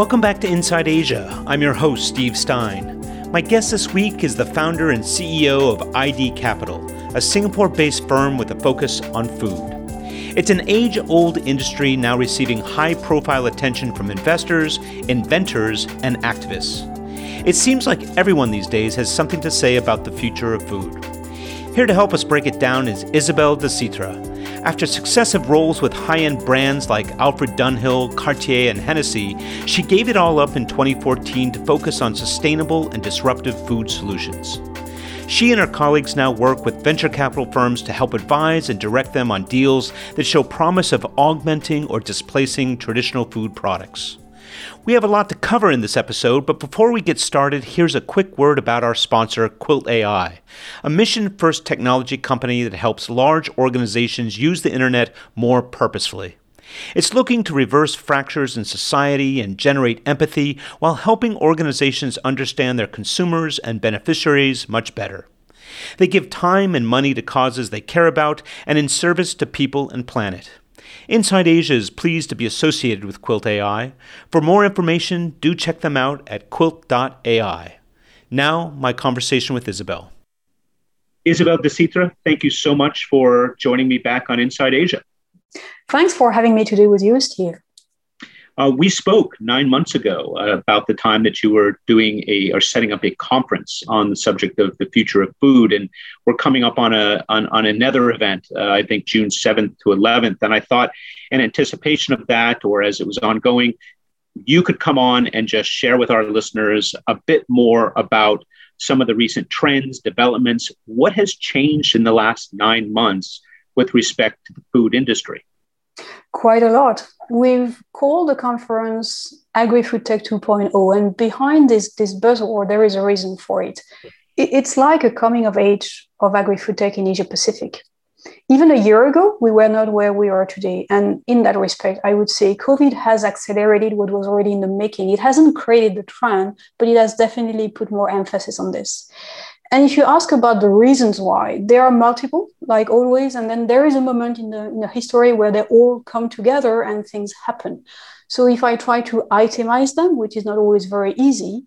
Welcome back to Inside Asia. I'm your host, Steve Stein. My guest this week is the founder and CEO of ID Capital, a Singapore based firm with a focus on food. It's an age old industry now receiving high profile attention from investors, inventors, and activists. It seems like everyone these days has something to say about the future of food. Here to help us break it down is Isabelle Decitre. After successive roles with high end brands like Alfred Dunhill, Cartier, and Hennessy, she gave it all up in 2014 to focus on sustainable and disruptive food solutions. She and her colleagues now work with venture capital firms to help advise and direct them on deals that show promise of augmenting or displacing traditional food products. We have a lot to cover in this episode, but before we get started, here's a quick word about our sponsor, Quilt AI, a mission first technology company that helps large organizations use the internet more purposefully. It's looking to reverse fractures in society and generate empathy while helping organizations understand their consumers and beneficiaries much better. They give time and money to causes they care about and in service to people and planet. Inside Asia is pleased to be associated with Quilt AI. For more information, do check them out at quilt.ai. Now, my conversation with Isabel. Isabel Decitre, thank you so much for joining me back on Inside Asia. Thanks for having me today with you, Steve. Uh, we spoke nine months ago uh, about the time that you were doing a or setting up a conference on the subject of the future of food, and we're coming up on a on, on another event. Uh, I think June seventh to eleventh, and I thought, in anticipation of that, or as it was ongoing, you could come on and just share with our listeners a bit more about some of the recent trends, developments. What has changed in the last nine months with respect to the food industry? Quite a lot. We've called the conference Agri Food Tech 2.0, and behind this, this buzzword, there is a reason for it. It's like a coming of age of agri-food tech in Asia Pacific. Even a year ago, we were not where we are today. And in that respect, I would say COVID has accelerated what was already in the making. It hasn't created the trend, but it has definitely put more emphasis on this. And if you ask about the reasons why, there are multiple, like always, and then there is a moment in the, in the history where they all come together and things happen. So if I try to itemize them, which is not always very easy,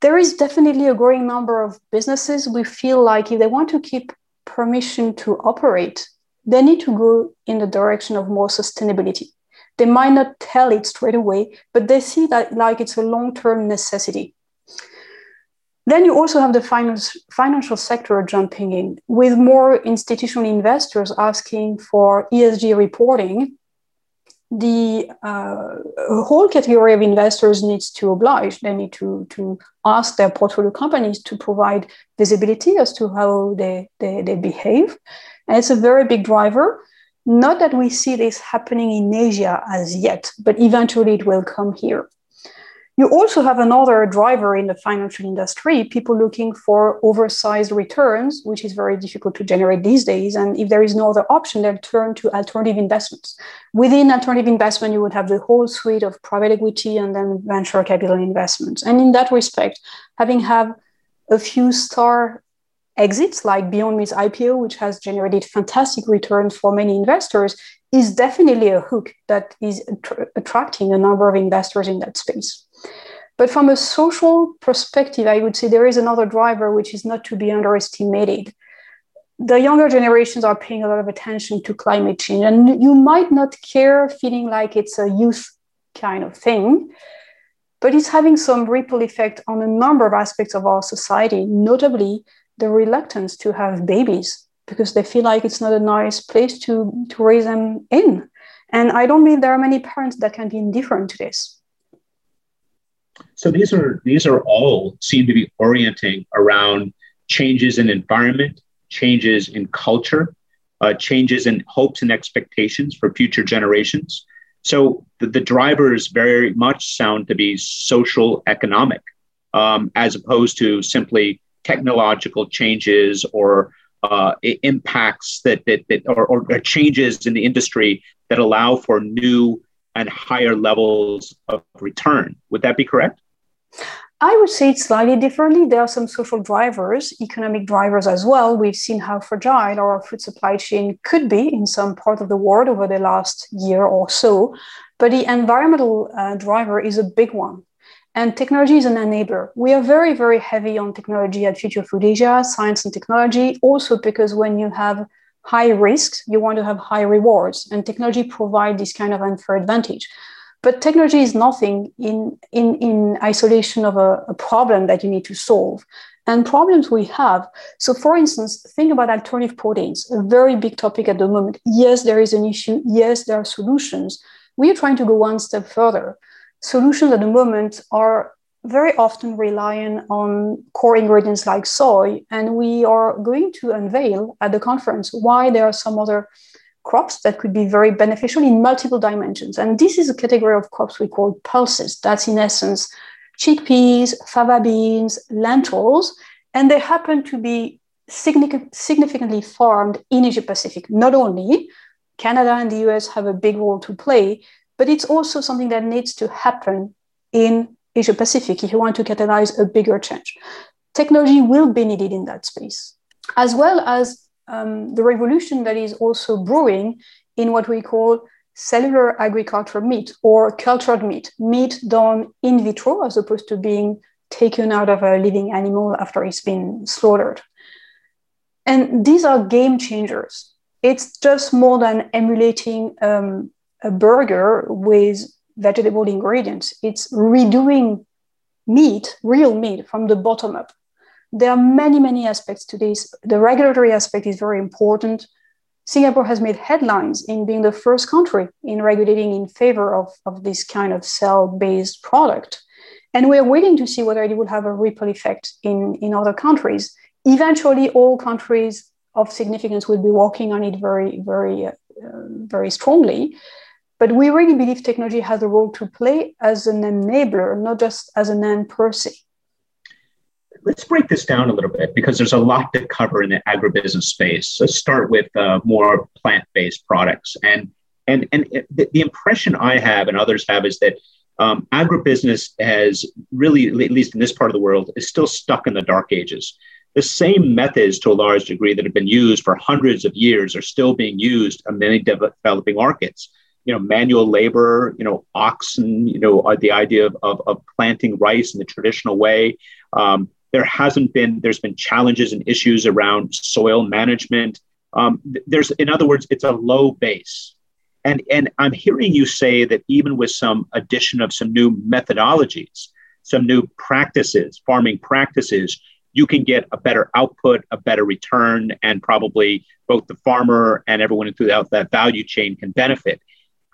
there is definitely a growing number of businesses we feel like if they want to keep permission to operate, they need to go in the direction of more sustainability. They might not tell it straight away, but they see that like it's a long-term necessity. Then you also have the finance, financial sector jumping in with more institutional investors asking for ESG reporting. The uh, whole category of investors needs to oblige. They need to, to ask their portfolio companies to provide visibility as to how they, they, they behave. And it's a very big driver. Not that we see this happening in Asia as yet, but eventually it will come here. You also have another driver in the financial industry, people looking for oversized returns, which is very difficult to generate these days. And if there is no other option, they'll turn to alternative investments. Within alternative investment, you would have the whole suite of private equity and then venture capital investments. And in that respect, having have a few star exits like Beyond Meat's IPO, which has generated fantastic returns for many investors, is definitely a hook that is attracting a number of investors in that space. But from a social perspective, I would say there is another driver which is not to be underestimated. The younger generations are paying a lot of attention to climate change, and you might not care feeling like it's a youth kind of thing, but it's having some ripple effect on a number of aspects of our society, notably the reluctance to have babies because they feel like it's not a nice place to, to raise them in. And I don't mean there are many parents that can be indifferent to this. So these are these are all seem to be orienting around changes in environment, changes in culture, uh, changes in hopes and expectations for future generations. So the, the drivers very much sound to be social economic, um, as opposed to simply technological changes or uh, impacts that, that, that or, or changes in the industry that allow for new and higher levels of return. Would that be correct? I would say it slightly differently. There are some social drivers, economic drivers as well. We've seen how fragile our food supply chain could be in some part of the world over the last year or so. But the environmental uh, driver is a big one. And technology is an enabler. We are very, very heavy on technology at Future Food Asia, science and technology, also because when you have high risks, you want to have high rewards. And technology provides this kind of unfair advantage. But technology is nothing in, in, in isolation of a, a problem that you need to solve and problems we have. So, for instance, think about alternative proteins, a very big topic at the moment. Yes, there is an issue. Yes, there are solutions. We are trying to go one step further. Solutions at the moment are very often relying on core ingredients like soy, and we are going to unveil at the conference why there are some other crops that could be very beneficial in multiple dimensions. And this is a category of crops we call pulses. That's in essence chickpeas, fava beans, lentils, and they happen to be significantly farmed in Asia Pacific. Not only Canada and the US have a big role to play, but it's also something that needs to happen in Asia Pacific if you want to catalyze a bigger change. Technology will be needed in that space, as well as um, the revolution that is also brewing in what we call cellular agriculture meat or cultured meat, meat done in vitro as opposed to being taken out of a living animal after it's been slaughtered. And these are game changers. It's just more than emulating um, a burger with vegetable ingredients. It's redoing meat, real meat, from the bottom up. There are many, many aspects to this. The regulatory aspect is very important. Singapore has made headlines in being the first country in regulating in favor of, of this kind of cell based product. And we're waiting to see whether it will have a ripple effect in, in other countries. Eventually, all countries of significance will be working on it very, very, uh, very strongly. But we really believe technology has a role to play as an enabler, not just as an end per se. Let's break this down a little bit because there's a lot to cover in the agribusiness space. Let's start with uh, more plant-based products, and and and the, the impression I have and others have is that um, agribusiness has really, at least in this part of the world, is still stuck in the dark ages. The same methods, to a large degree, that have been used for hundreds of years are still being used in many developing markets you know, manual labor, you know, oxen, you know, the idea of, of, of planting rice in the traditional way. Um, there hasn't been, there's been challenges and issues around soil management. Um, there's, in other words, it's a low base. And, and I'm hearing you say that even with some addition of some new methodologies, some new practices, farming practices, you can get a better output, a better return, and probably both the farmer and everyone throughout that value chain can benefit.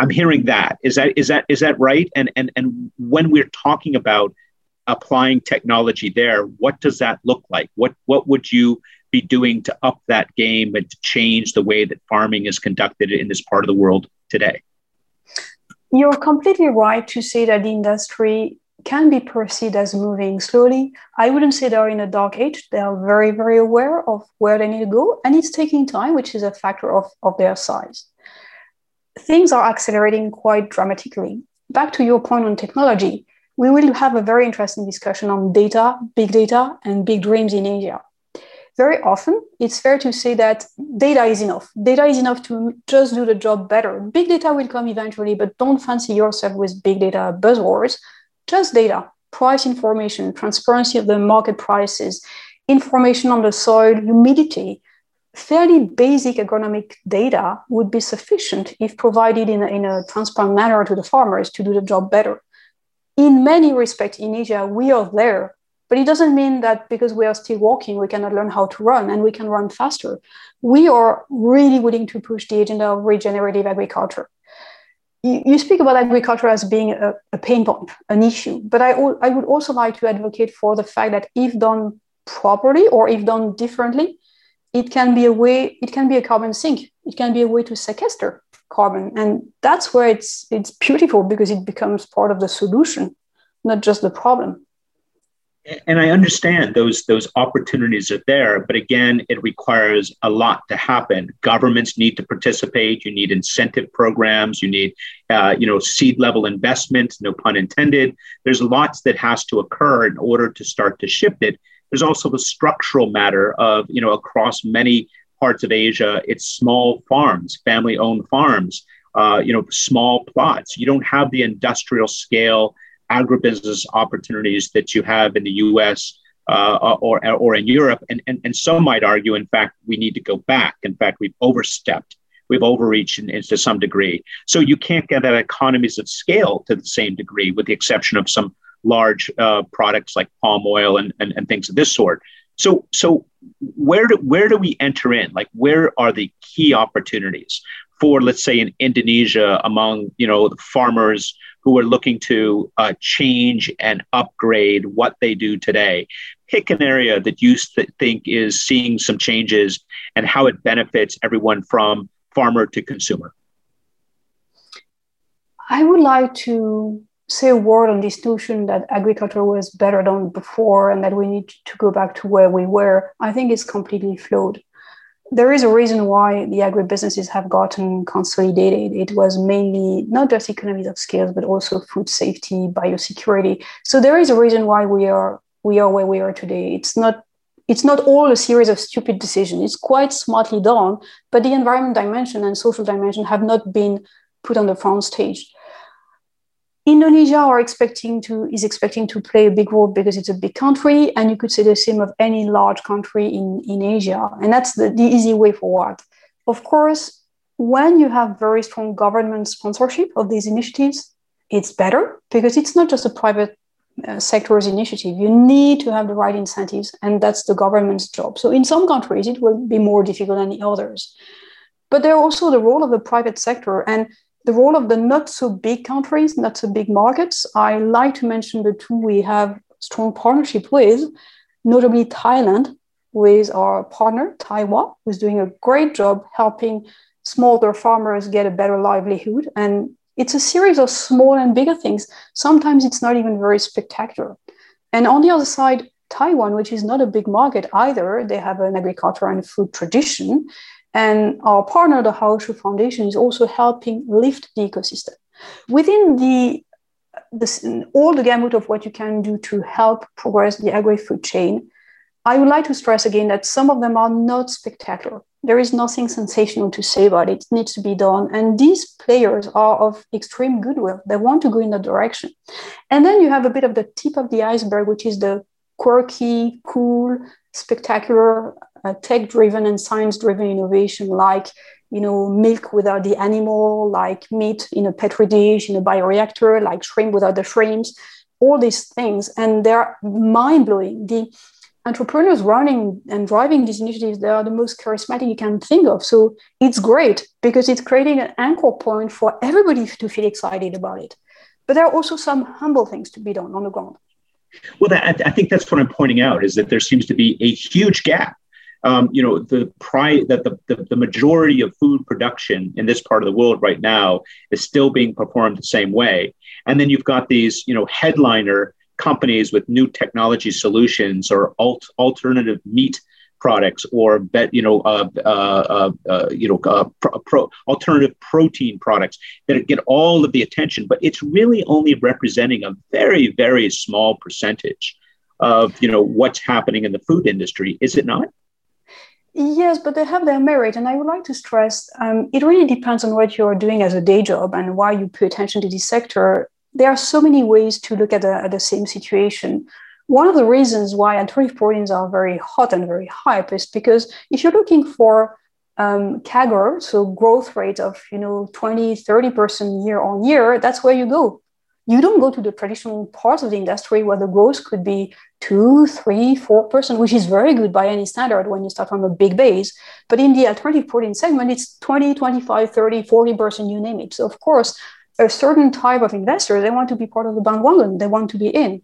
I'm hearing that. Is that is that is that right? And and and when we're talking about applying technology there, what does that look like? What what would you be doing to up that game and to change the way that farming is conducted in this part of the world today? You're completely right to say that the industry can be perceived as moving slowly. I wouldn't say they're in a dark age. They are very, very aware of where they need to go, and it's taking time, which is a factor of, of their size things are accelerating quite dramatically. Back to your point on technology, we will have a very interesting discussion on data, big data, and big dreams in Asia. Very often, it's fair to say that data is enough. Data is enough to just do the job better. Big data will come eventually, but don't fancy yourself with big data buzzwords. Just data, price information, transparency of the market prices, information on the soil, humidity, fairly basic agronomic data would be sufficient if provided in a, in a transparent manner to the farmers to do the job better. In many respects, in Asia, we are there, but it doesn't mean that because we are still walking, we cannot learn how to run and we can run faster. We are really willing to push the agenda of regenerative agriculture. You, speak about agriculture as being a, a pain point, an issue, but I, I would also like to advocate for the fact that if done properly or if done differently, it can be a way it can be a carbon sink. It can be a way to sequester carbon. And that's where it's it's beautiful because it becomes part of the solution not just the problem. And i understand those those opportunities are there but again it requires a lot to happen. Governments need to participate. You need incentive programs. You need uh, you know seed level investment no pun intended. There's lots that has to occur in order to start to shift it there's also the structural matter of, you know, across many parts of Asia, it's small farms, family owned farms. uh, you know, small plots. You don't have the industrial scale agribusiness opportunities that you have in the U.S. Uh, or or in Europe, and, and and some might argue, in fact, we need to go back. In fact, we've overstepped, we've overreached in, in, to some degree. So you can't get that economies of scale to the same degree, with the exception of some large uh, products like palm oil and, and and things of this sort. So so where do where do we enter in? Like where are the key opportunities? for, let's say, in Indonesia, among you know the farmers who are looking to uh, change and upgrade what they do today. Pick an area that you th- think is seeing some changes and how it benefits everyone from farmer to consumer. I would like to say a word on this notion that agriculture was better done before and that we need to go back to where we were. I think it's completely flawed there is a reason why the agribusinesses have gotten consolidated. It was mainly not just economies of scale, but also food safety, biosecurity. So there is a reason why we are we are where we are today. It's not it's not all a series of stupid decisions. It's quite smartly done, but the environment dimension and social dimension have not been put on the front stage. Indonesia are expecting to is expecting to play a big role because it's a big country, and you could say the same of any large country in, in Asia. And that's the, the easy way forward. Of course, when you have very strong government sponsorship of these initiatives, it's better because it's not just a private uh, sector's initiative. You need to have the right incentives, and that's the government's job. So in some countries, it will be more difficult than the others. But there are also the role of the private sector. And the role of the not so big countries, not so big markets, I like to mention the two we have strong partnership with, notably Thailand, with our partner Thai Wah, who's doing a great job helping smaller farmers get a better livelihood. And it's a series of small and bigger things. Sometimes it's not even very spectacular. And on the other side, Taiwan, which is not a big market either, they have an agriculture and food tradition. And our partner, the Haoshu Foundation, is also helping lift the ecosystem. Within the all the gamut of what you can do to help progress the agri-food chain, I would like to stress again that some of them are not spectacular. There is nothing sensational to say about it. It needs to be done. And these players are of extreme goodwill. They want to go in that direction. And then you have a bit of the tip of the iceberg, which is the quirky, cool, spectacular tech driven and science driven innovation like you know milk without the animal like meat in a petri dish in a bioreactor like shrimp without the shrimps all these things. And they're mind-blowing. The entrepreneurs running and driving these initiatives they are the most charismatic you can think of. So it's great because it's creating an anchor point for everybody to feel excited about it. But there are also some humble things to be done on the ground. Well that, i think that's what i'm pointing out is that there seems to be a huge gap um, you know, the pri- that the, the, the majority of food production in this part of the world right now is still being performed the same way. And then you've got these, you know, headliner companies with new technology solutions or alt- alternative meat products or bet you know uh, uh, uh, uh you know uh, pro- pro- alternative protein products that get all of the attention but it's really only representing a very very small percentage of you know what's happening in the food industry is it not Yes, but they have their merit. And I would like to stress um, it really depends on what you're doing as a day job and why you pay attention to this sector. There are so many ways to look at the, at the same situation. One of the reasons why proteins are very hot and very hype is because if you're looking for um, CAGR, so growth rate of you know 20, 30% year on year, that's where you go you don't go to the traditional parts of the industry where the growth could be two, three, four percent, which is very good by any standard when you start from a big base. But in the alternative protein segment, it's 20, 25, 30, 40 percent, you name it. So of course, a certain type of investor, they want to be part of the bandwagon, they want to be in.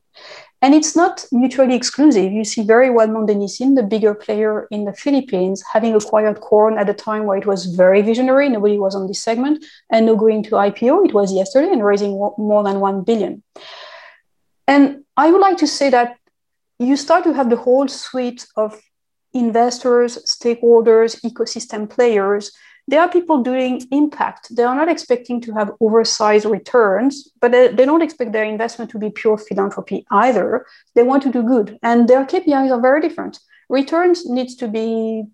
And it's not mutually exclusive. You see very well Monde Nissin, the bigger player in the Philippines, having acquired Quorn at a time where it was very visionary. Nobody was on this segment. And now going to IPO, it was yesterday, and raising more than 1 billion. And I would like to say that you start to have the whole suite of investors, stakeholders, ecosystem players there are people doing impact. They are not expecting to have oversized returns, but they, they, don't expect their investment to be pure philanthropy either. They want to do good, and their KPIs are very different. Returns needs to be.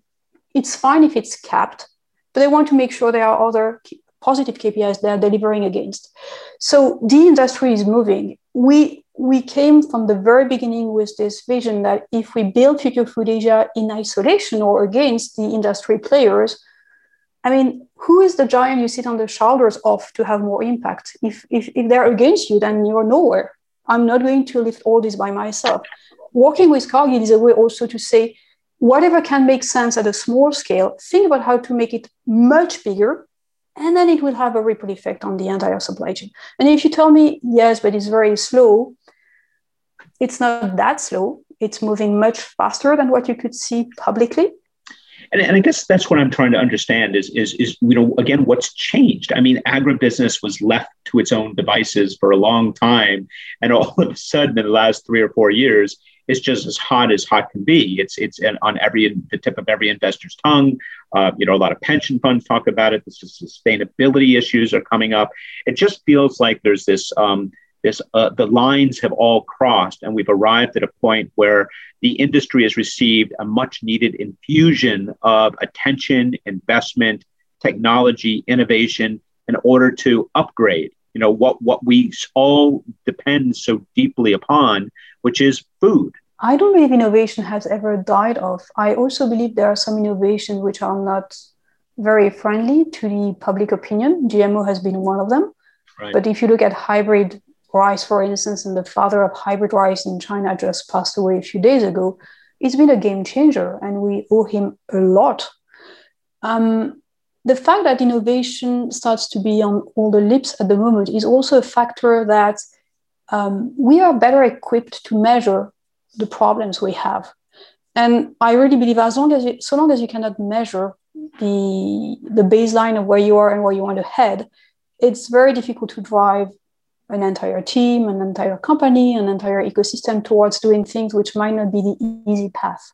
It's fine if it's capped, but they want to make sure there are other positive KPIs they're delivering against. So the industry is moving. We we came from the very beginning with this vision that if we build Future Food Asia in isolation or against the industry players, I mean, who is the giant you sit on the shoulders of to have more impact? If, if, if they're against you, then you're nowhere. I'm not going to lift all this by myself. Working with Cargill is a way also to say, whatever can make sense at a small scale, think about how to make it much bigger and then it will have a ripple effect on the entire supply chain. And if you tell me, yes, but it's very slow, it's not that slow. It's moving much faster than what you could see publicly. And, and I guess that's what I'm trying to understand is, is, is, you know, again, what's changed? I mean, agribusiness was left to its own devices for a long time. And all of a sudden, in the last three or four years, it's just as hot as hot can be. It's it's on every the tip of every investor's tongue. Uh, you know, a lot of pension funds talk about it. The sustainability issues are coming up. It just feels like there's this um, this uh, the lines have all crossed and we've arrived at a point where the industry has received a much needed infusion of attention investment technology innovation in order to upgrade you know what what we all depend so deeply upon which is food. I don't believe innovation has ever died off. I also believe there are some innovations which are not very friendly to the public opinion. Gmo has been one of them. Right. But if you look at hybrid rice, for instance, and the father of hybrid rice in China just passed away a few days ago, it's been a game changer and we owe him a lot. Um, the fact that innovation starts to be on all the lips at the moment is also a factor that um, we are better equipped to measure the problems we have. And I really believe as long as you, so long as you cannot measure the, the baseline of where you are and where you want to head, it's very difficult to drive an entire team, an entire company, an entire ecosystem towards doing things which might not be the easy path.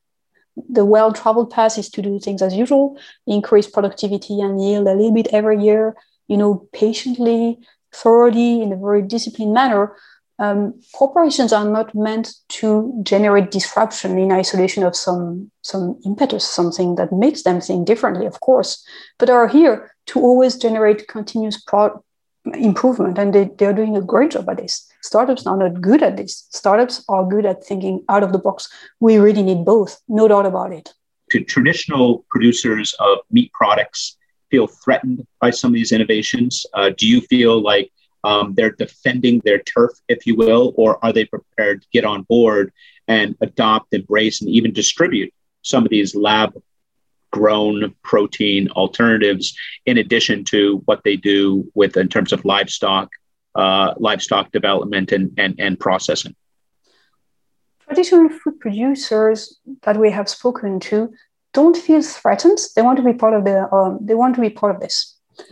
The well traveled path is to do things as usual, increase productivity and yield a little bit every year, you know, patiently, thoroughly, in a very disciplined manner. Um, corporations are not meant to generate disruption in isolation of some, some impetus, something that makes them think differently, of course, but are here to always generate continuous pro- improvement and they, they're doing a great job at this. Startups are not good at this. Startups are good at thinking out of the box. We really need both no doubt about it. To traditional producers of meat products feel threatened by some of these innovations. Uh, do you feel like um, they're defending their turf if you will or are they prepared to get on board and adopt embrace and even distribute some of these lab grown protein alternatives in addition to what they do with in terms of livestock uh, livestock development and, and, and processing. Traditional food producers that we have spoken to don't feel threatened. They want to be part of the um, they want to be part of this.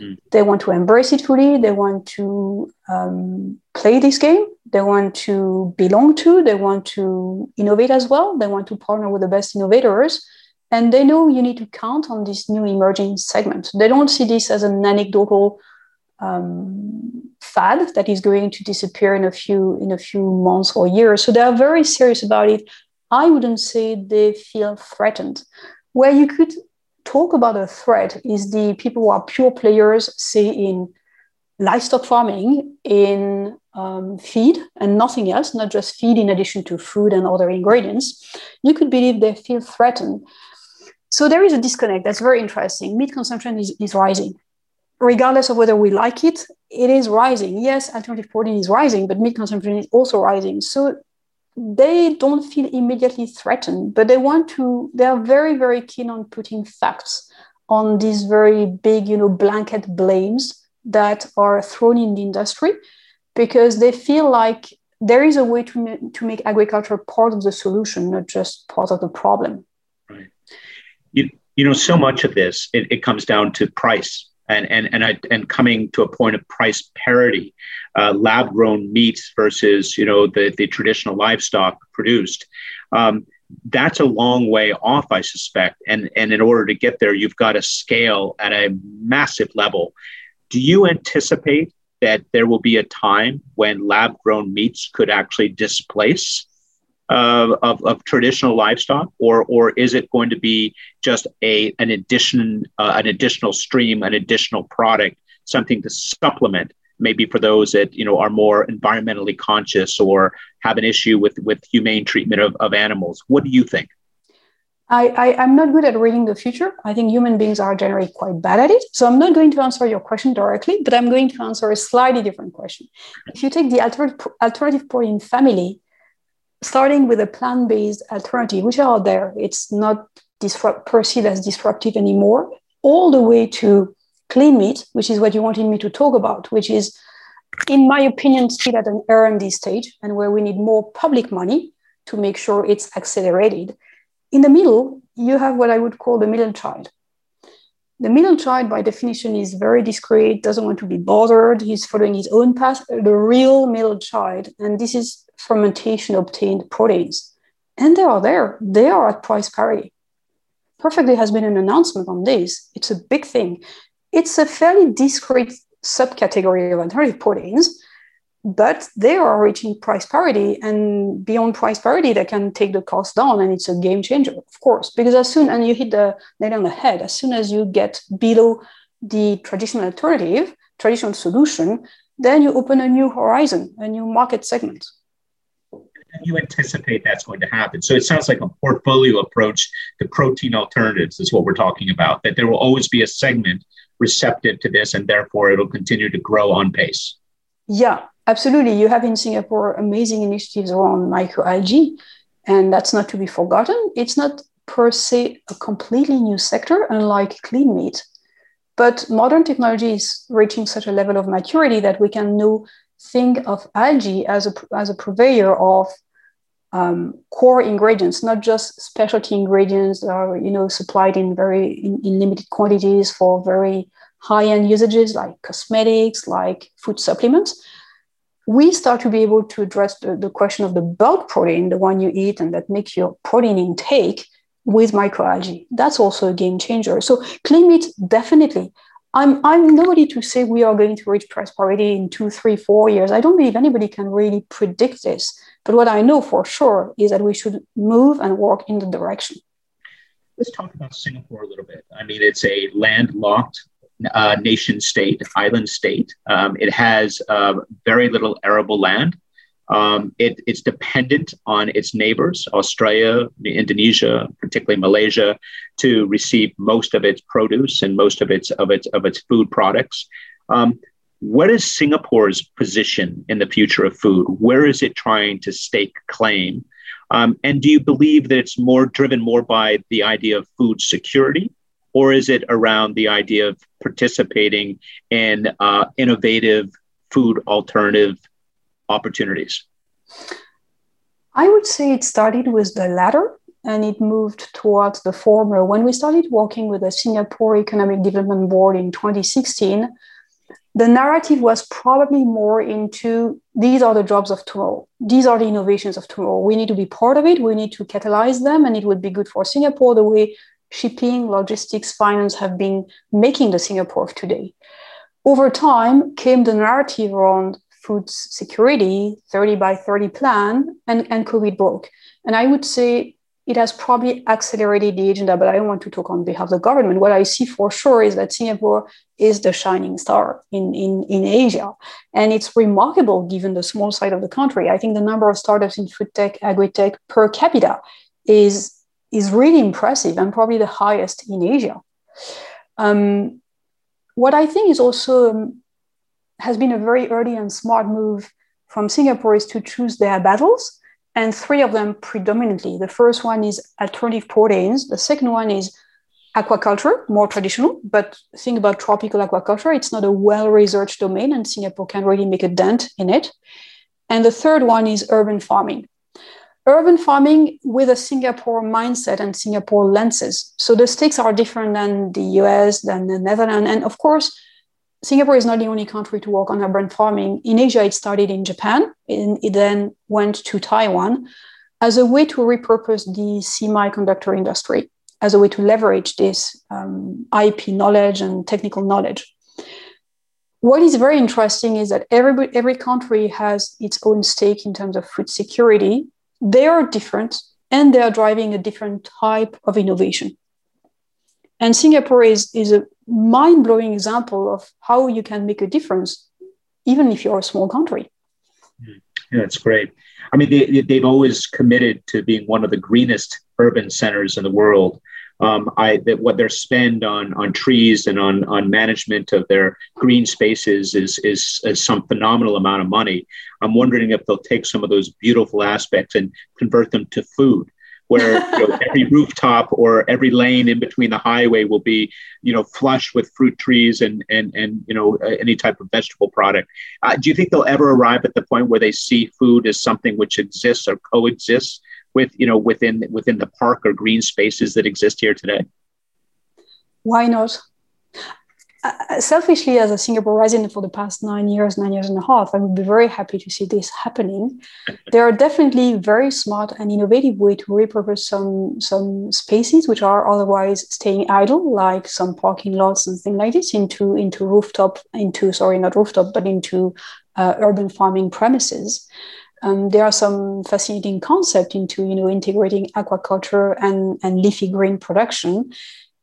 Mm. they want to embrace it fully. They want to um, play this game. They want to belong to. They want to innovate as well. They want to partner with the best innovators and they know you need to count on this new emerging segment. They don't see this as an anecdotal um, fad that is going to disappear in a few in a few months or years. So they are very serious about it. I wouldn't say they feel threatened. Where you could talk about a threat is the people who are pure players, say in livestock farming, in um, feed and nothing else, not just feed in addition to food and other ingredients. You could believe they feel threatened. So there is a disconnect that's very interesting. Meat consumption is, is rising. Regardless of whether we like it, it is rising. Yes, alternative protein is rising, but meat consumption is also rising. So they don't feel immediately threatened, but they want to, they are very, very keen on putting facts on these very big, you know, blanket blames that are thrown in the industry because they feel like there is a way to, to make agriculture part of the solution, not just part of the problem you, you know, so much of this, it, it comes down to price and, and, and, I, and coming to a point of price parity, uh, lab grown meats versus, you know, the, the traditional livestock produced. Um, that's a long way off, I suspect. And, and in order to get there, you've got to scale at a massive level. Do you anticipate that there will be a time when lab grown meats could actually displace of, of, of, traditional livestock, or or is it going to be just a an addition uh, an additional stream, an additional product something to supplement maybe for those that you know are more environmentally conscious or have an issue with with humane treatment of, of animals what do you think I, I, am not good at reading the future. I think human beings are generally quite bad at it. So I'm not going to answer your question directly, but I'm going to answer a slightly different question. If you take the alternative, alternative protein family, starting with a plant based alternative, which are there, it's not disrupt, perceived as disruptive anymore, all the way to clean meat, which is what you wanted me to talk about, which is, in my opinion, still at an R&D stage and where we need more public money to make sure it's accelerated in the middle, you have what I would call the middle child. The middle child, by definition, is very discreet, doesn't want to be bothered. He's following his own path, the real middle child. And this is fermentation obtained proteins. And they are there, they are at price parity. Perfect Day has been an announcement on this. It's a big thing. It's a fairly discrete subcategory of alternative proteins but they are reaching price parity and beyond price parity they can take the cost down and it's a game changer of course because as soon and you hit the nail on the head as soon as you get below the traditional alternative traditional solution then you open a new horizon a new market segment you anticipate that's going to happen so it sounds like a portfolio approach to protein alternatives is what we're talking about that there will always be a segment receptive to this and therefore it'll continue to grow on pace yeah Absolutely. You have in Singapore amazing initiatives around microalgae, and that's not to be forgotten. It's not per se a completely new sector, unlike clean meat. But modern technology is reaching such a level of maturity that we can now think of algae as a, as a purveyor of um, core ingredients, not just specialty ingredients that are you know supplied in very in, in limited quantities for very high-end usages like cosmetics, like food supplements, we start to be able to address the, the question of the bulk protein, the one you eat and that makes your protein intake with microalgae. That's also a game changer. So clean meat, definitely. I'm, I'm nobody to say we are going to reach price parity in two, three, four years. I don't believe anybody can really predict this. But what I know for sure is that we should move and work in the direction. Let's talk about Singapore a little bit. I mean, it's a landlocked uh, nation state, island state. Um, it has uh, very little arable land. Um, it, it's dependent on its neighbors, Australia, Indonesia, particularly Malaysia, to receive most of its produce and most of its of its of its food products. Um, what is Singapore's position in the future of food? Where is it trying to stake claim? Um, and do you believe that it's more driven more by the idea of food security or is it around the idea of participating in uh, innovative food alternative opportunities? I would say it started with the latter and it moved towards the former. When we started working with the Singapore Economic Development Board in 2016, the narrative was probably more into these are the jobs of tomorrow. These are the innovations of tomorrow. We need to be part of it. We need to catalyze them, and it would be good for Singapore the way shipping, logistics, finance have been making the Singapore of today. Over time came the narrative around food security, 30 by 30 plan, and, and COVID broke. And I would say it has probably accelerated the agenda, but I don't want to talk on behalf of the government. What I see for sure is that Singapore is the shining star in, in, in Asia. And it's remarkable given the small size of the country. I think the number of startups in food tech, agri tech per capita is is really impressive and probably the highest in Asia. Um, what I think is also um, has been a very early and smart move from Singapore is to choose their battles, and three of them predominantly. The first one is alternative proteins. The second one is aquaculture, more traditional, but think about tropical aquaculture. It's not a well researched domain, and Singapore can really make a dent in it. And the third one is urban farming urban farming with a Singapore mindset and Singapore lenses. So the stakes are different than the US, than the Netherlands. And of course, Singapore is not the only country to work on urban farming. In Asia, it started in Japan, and it then went to Taiwan as a way to repurpose the semiconductor industry, as a way to leverage this um, IP knowledge and technical knowledge. What is very interesting is that every, every country has its own stake in terms of food security they are different and they are driving a different type of innovation. And Singapore is, is a mind blowing example of how you can make a difference, even if you're a small country. Yeah, that's great. I mean, they, they've always committed to being one of the greenest urban centers in the world. Um, I that what their spend on on trees and on on management of their green spaces is, is is some phenomenal amount of money. I'm wondering if they'll take some of those beautiful aspects and convert them to food where you know, every rooftop or every lane in between the highway will be, you know, flush with fruit trees and and and you know any type of vegetable product. Uh, do you think they'll ever arrive at the point where they see food as something which exists or coexists with you know within within the park or green spaces that exist here today? Why not? Uh, selfishly, as a Singapore resident for the past nine years, nine years and a half, I would be very happy to see this happening. there are definitely very smart and innovative way to repurpose some some spaces which are otherwise staying idle, like some parking lots and things like this, into into rooftop, into sorry, not rooftop, but into uh, urban farming premises. Um, there are some fascinating concept into you know integrating aquaculture and, and leafy green production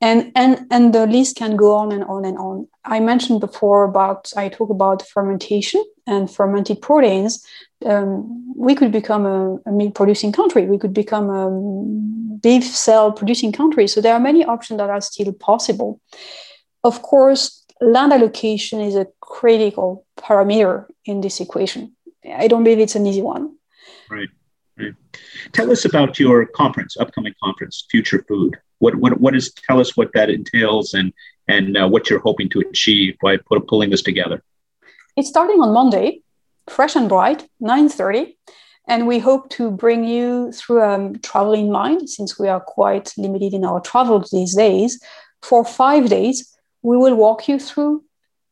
and and and the list can go on and on and on. I mentioned before about i talk about fermentation and fermented proteins um, we could become a, a meat producing country. We could become a beef cell producing country. So there are many options that are still possible. Of course land allocation is a critical parameter in this equation. I don't believe it's an easy one. Right. Right. Tell us about your conference upcoming conference future food what what what is tell us what that entails and and uh, what you're hoping to achieve by put, pulling this together. It's starting on Monday, fresh and bright, 9:30, and we hope to bring you through a um, traveling mind since we are quite limited in our travel these days. For five days, we will walk you through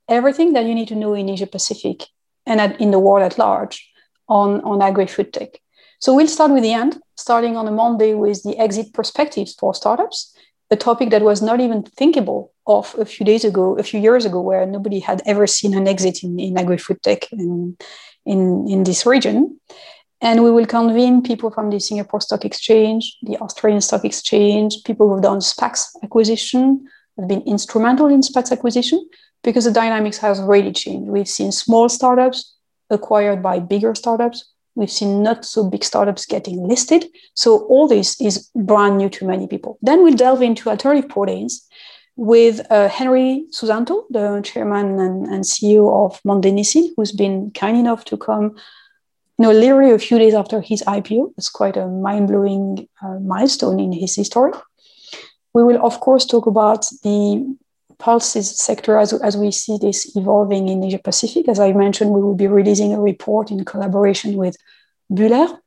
everything that you need to know in Asia Pacific and at, in the world at large on, on agri-food tech. So we'll start with the end, starting on a Monday with the exit perspectives for startups, a topic that was not even thinkable of a few days ago, a few years ago, where nobody had ever seen an exit in, in agri-food tech in, in, in this region. And we will convene people from the Singapore Stock Exchange, the Australian Stock Exchange, people who've done SPACs acquisition, have been instrumental in SPACs acquisition, because the dynamics has really changed. We've seen small startups acquired by bigger startups. We've seen not so big startups getting listed. So all this is brand new to many people. Then we'll delve into alternative proteins with uh, Henry Soesanto, the chairman and, and CEO of Monde who's been kind enough to come you know, literally a few days after his IPO. It's quite a mind-blowing uh, milestone in his history. We will, of course, talk about the pulses sector as, as we see this evolving in Asia Pacific. As I mentioned, we will be releasing a report in collaboration with Bühler.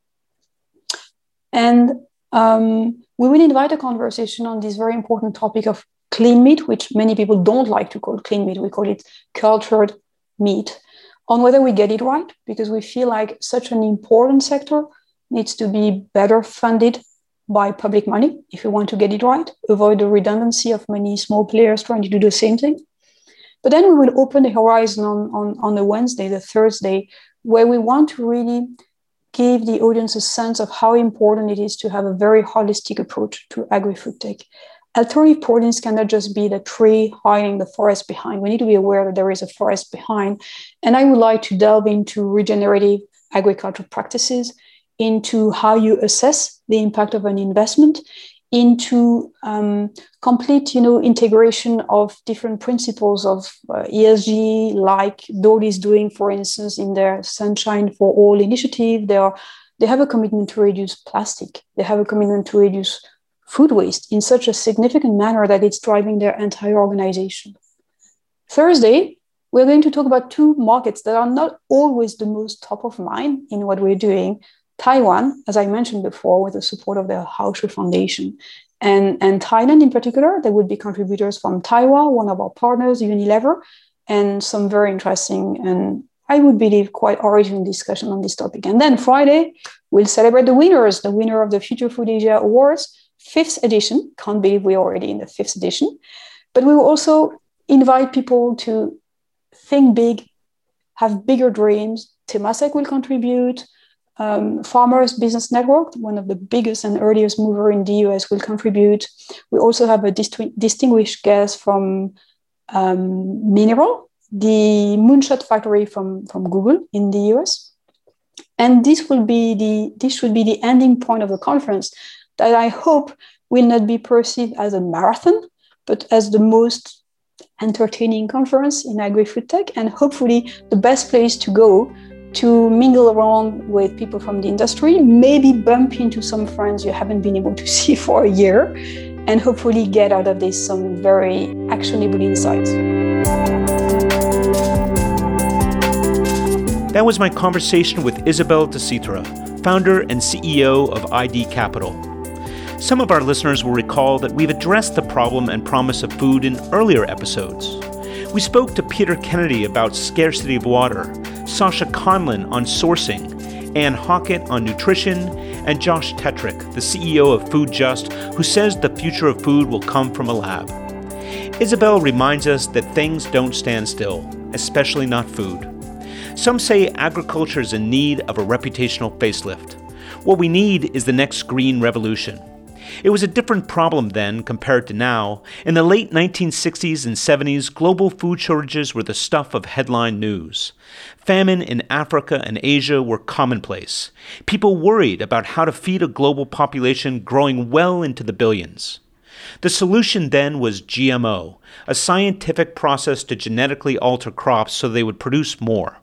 And um, we will invite a conversation on this very important topic of clean meat, which many people don't like to call clean meat. We call it cultured meat, on whether we get it right, because we feel like such an important sector needs to be better funded by public money if you want to get it right, avoid the redundancy of many small players trying to do the same thing. But then we will open the horizon on, on, on the Wednesday, the Thursday, where we want to really give the audience a sense of how important it is to have a very holistic approach to agri-food tech. Alternative proteins cannot just be the tree hiding the forest behind. We need to be aware that there is a forest behind. And I would like to delve into regenerative agricultural practices, into how you assess the impact of an investment, into um, complete you know integration of different principles of uh, ESG like Dole is doing for instance in their sunshine for all initiative. They are they have a commitment to reduce plastic. They have a commitment to reduce food waste in such a significant manner that it's driving their entire organization. Thursday we're going to talk about two markets that are not always the most top of mind in what we're doing Taiwan, as I mentioned before, with the support of the Haoshu Foundation, and, and Thailand in particular, there would be contributors from Taiwan, one of our partners, Unilever, and some very interesting and I would believe quite original discussion on this topic. And then Friday, we'll celebrate the winners, the winner of the Future Food Asia Awards, fifth edition. Can't believe we're already in the fifth edition. But we will also invite people to think big, have bigger dreams. Temasek will contribute. Um, Farmers Business Network, one of the biggest and earliest mover in the US, will contribute. We also have a dist- distinguished guest from um, Mineral, the moonshot factory from, from Google in the US. And this will be the this should be the ending point of the conference that I hope will not be perceived as a marathon, but as the most entertaining conference in agri-food tech and hopefully the best place to go to mingle around with people from the industry, maybe bump into some friends you haven't been able to see for a year, and hopefully get out of this some very actionable insights. That was my conversation with Isabel Decitre, founder and CEO of ID Capital. Some of our listeners will recall that we've addressed the problem and promise of food in earlier episodes. We spoke to Peter Kennedy about scarcity of water, Sasha Conlin on sourcing, Anne Hockett on nutrition, and Josh Tetrick, the CEO of Food Just, who says the future of food will come from a lab. Isabel reminds us that things don't stand still, especially not food. Some say agriculture is in need of a reputational facelift. What we need is the next green revolution. It was a different problem then compared to now. In the late 1960s and 70s, global food shortages were the stuff of headline news. Famine in Africa and Asia were commonplace. People worried about how to feed a global population growing well into the billions. The solution then was GMO, a scientific process to genetically alter crops so they would produce more.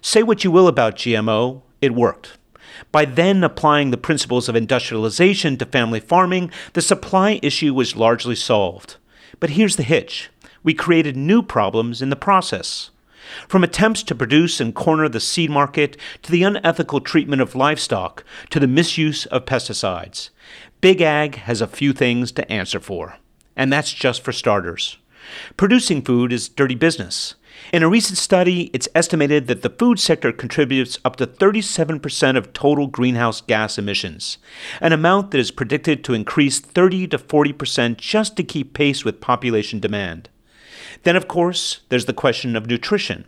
Say what you will about GMO, it worked. By then applying the principles of industrialization to family farming, the supply issue was largely solved. But here's the hitch we created new problems in the process. From attempts to produce and corner the seed market, to the unethical treatment of livestock, to the misuse of pesticides. Big Ag has a few things to answer for. And that's just for starters. Producing food is dirty business. In a recent study, it's estimated that the food sector contributes up to 37% of total greenhouse gas emissions, an amount that is predicted to increase 30 to 40% just to keep pace with population demand. Then, of course, there's the question of nutrition.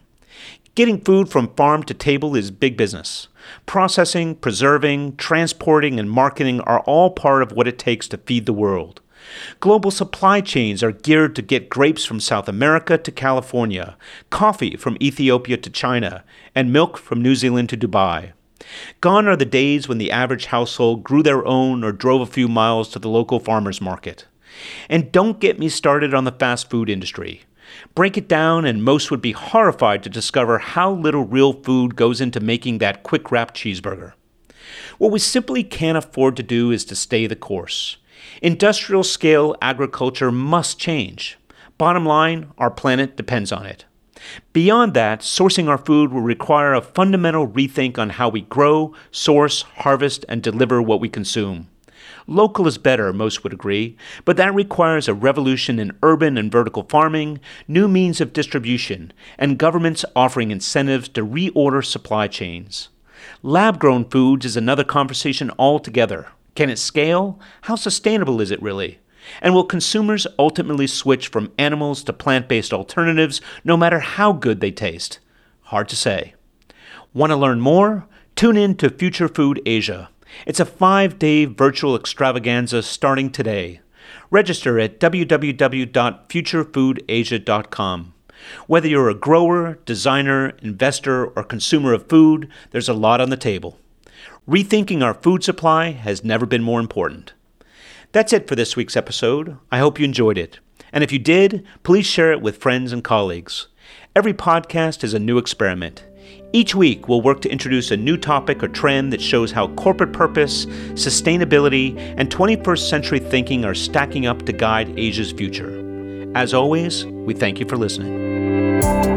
Getting food from farm to table is big business. Processing, preserving, transporting, and marketing are all part of what it takes to feed the world. Global supply chains are geared to get grapes from South America to California, coffee from Ethiopia to China, and milk from New Zealand to Dubai. Gone are the days when the average household grew their own or drove a few miles to the local farmer's market. And don't get me started on the fast food industry. Break it down, and most would be horrified to discover how little real food goes into making that quick wrap cheeseburger. What we simply can't afford to do is to stay the course. Industrial scale agriculture must change. Bottom line, our planet depends on it. Beyond that, sourcing our food will require a fundamental rethink on how we grow, source, harvest, and deliver what we consume. Local is better, most would agree, but that requires a revolution in urban and vertical farming, new means of distribution, and governments offering incentives to reorder supply chains. Lab grown foods is another conversation altogether. Can it scale? How sustainable is it really? And will consumers ultimately switch from animals to plant based alternatives no matter how good they taste? Hard to say. Want to learn more? Tune in to Future Food Asia. It's a five day virtual extravaganza starting today. Register at www.futurefoodasia.com. Whether you're a grower, designer, investor, or consumer of food, there's a lot on the table. Rethinking our food supply has never been more important. That's it for this week's episode. I hope you enjoyed it. And if you did, please share it with friends and colleagues. Every podcast is a new experiment. Each week, we'll work to introduce a new topic or trend that shows how corporate purpose, sustainability, and 21st century thinking are stacking up to guide Asia's future. As always, we thank you for listening.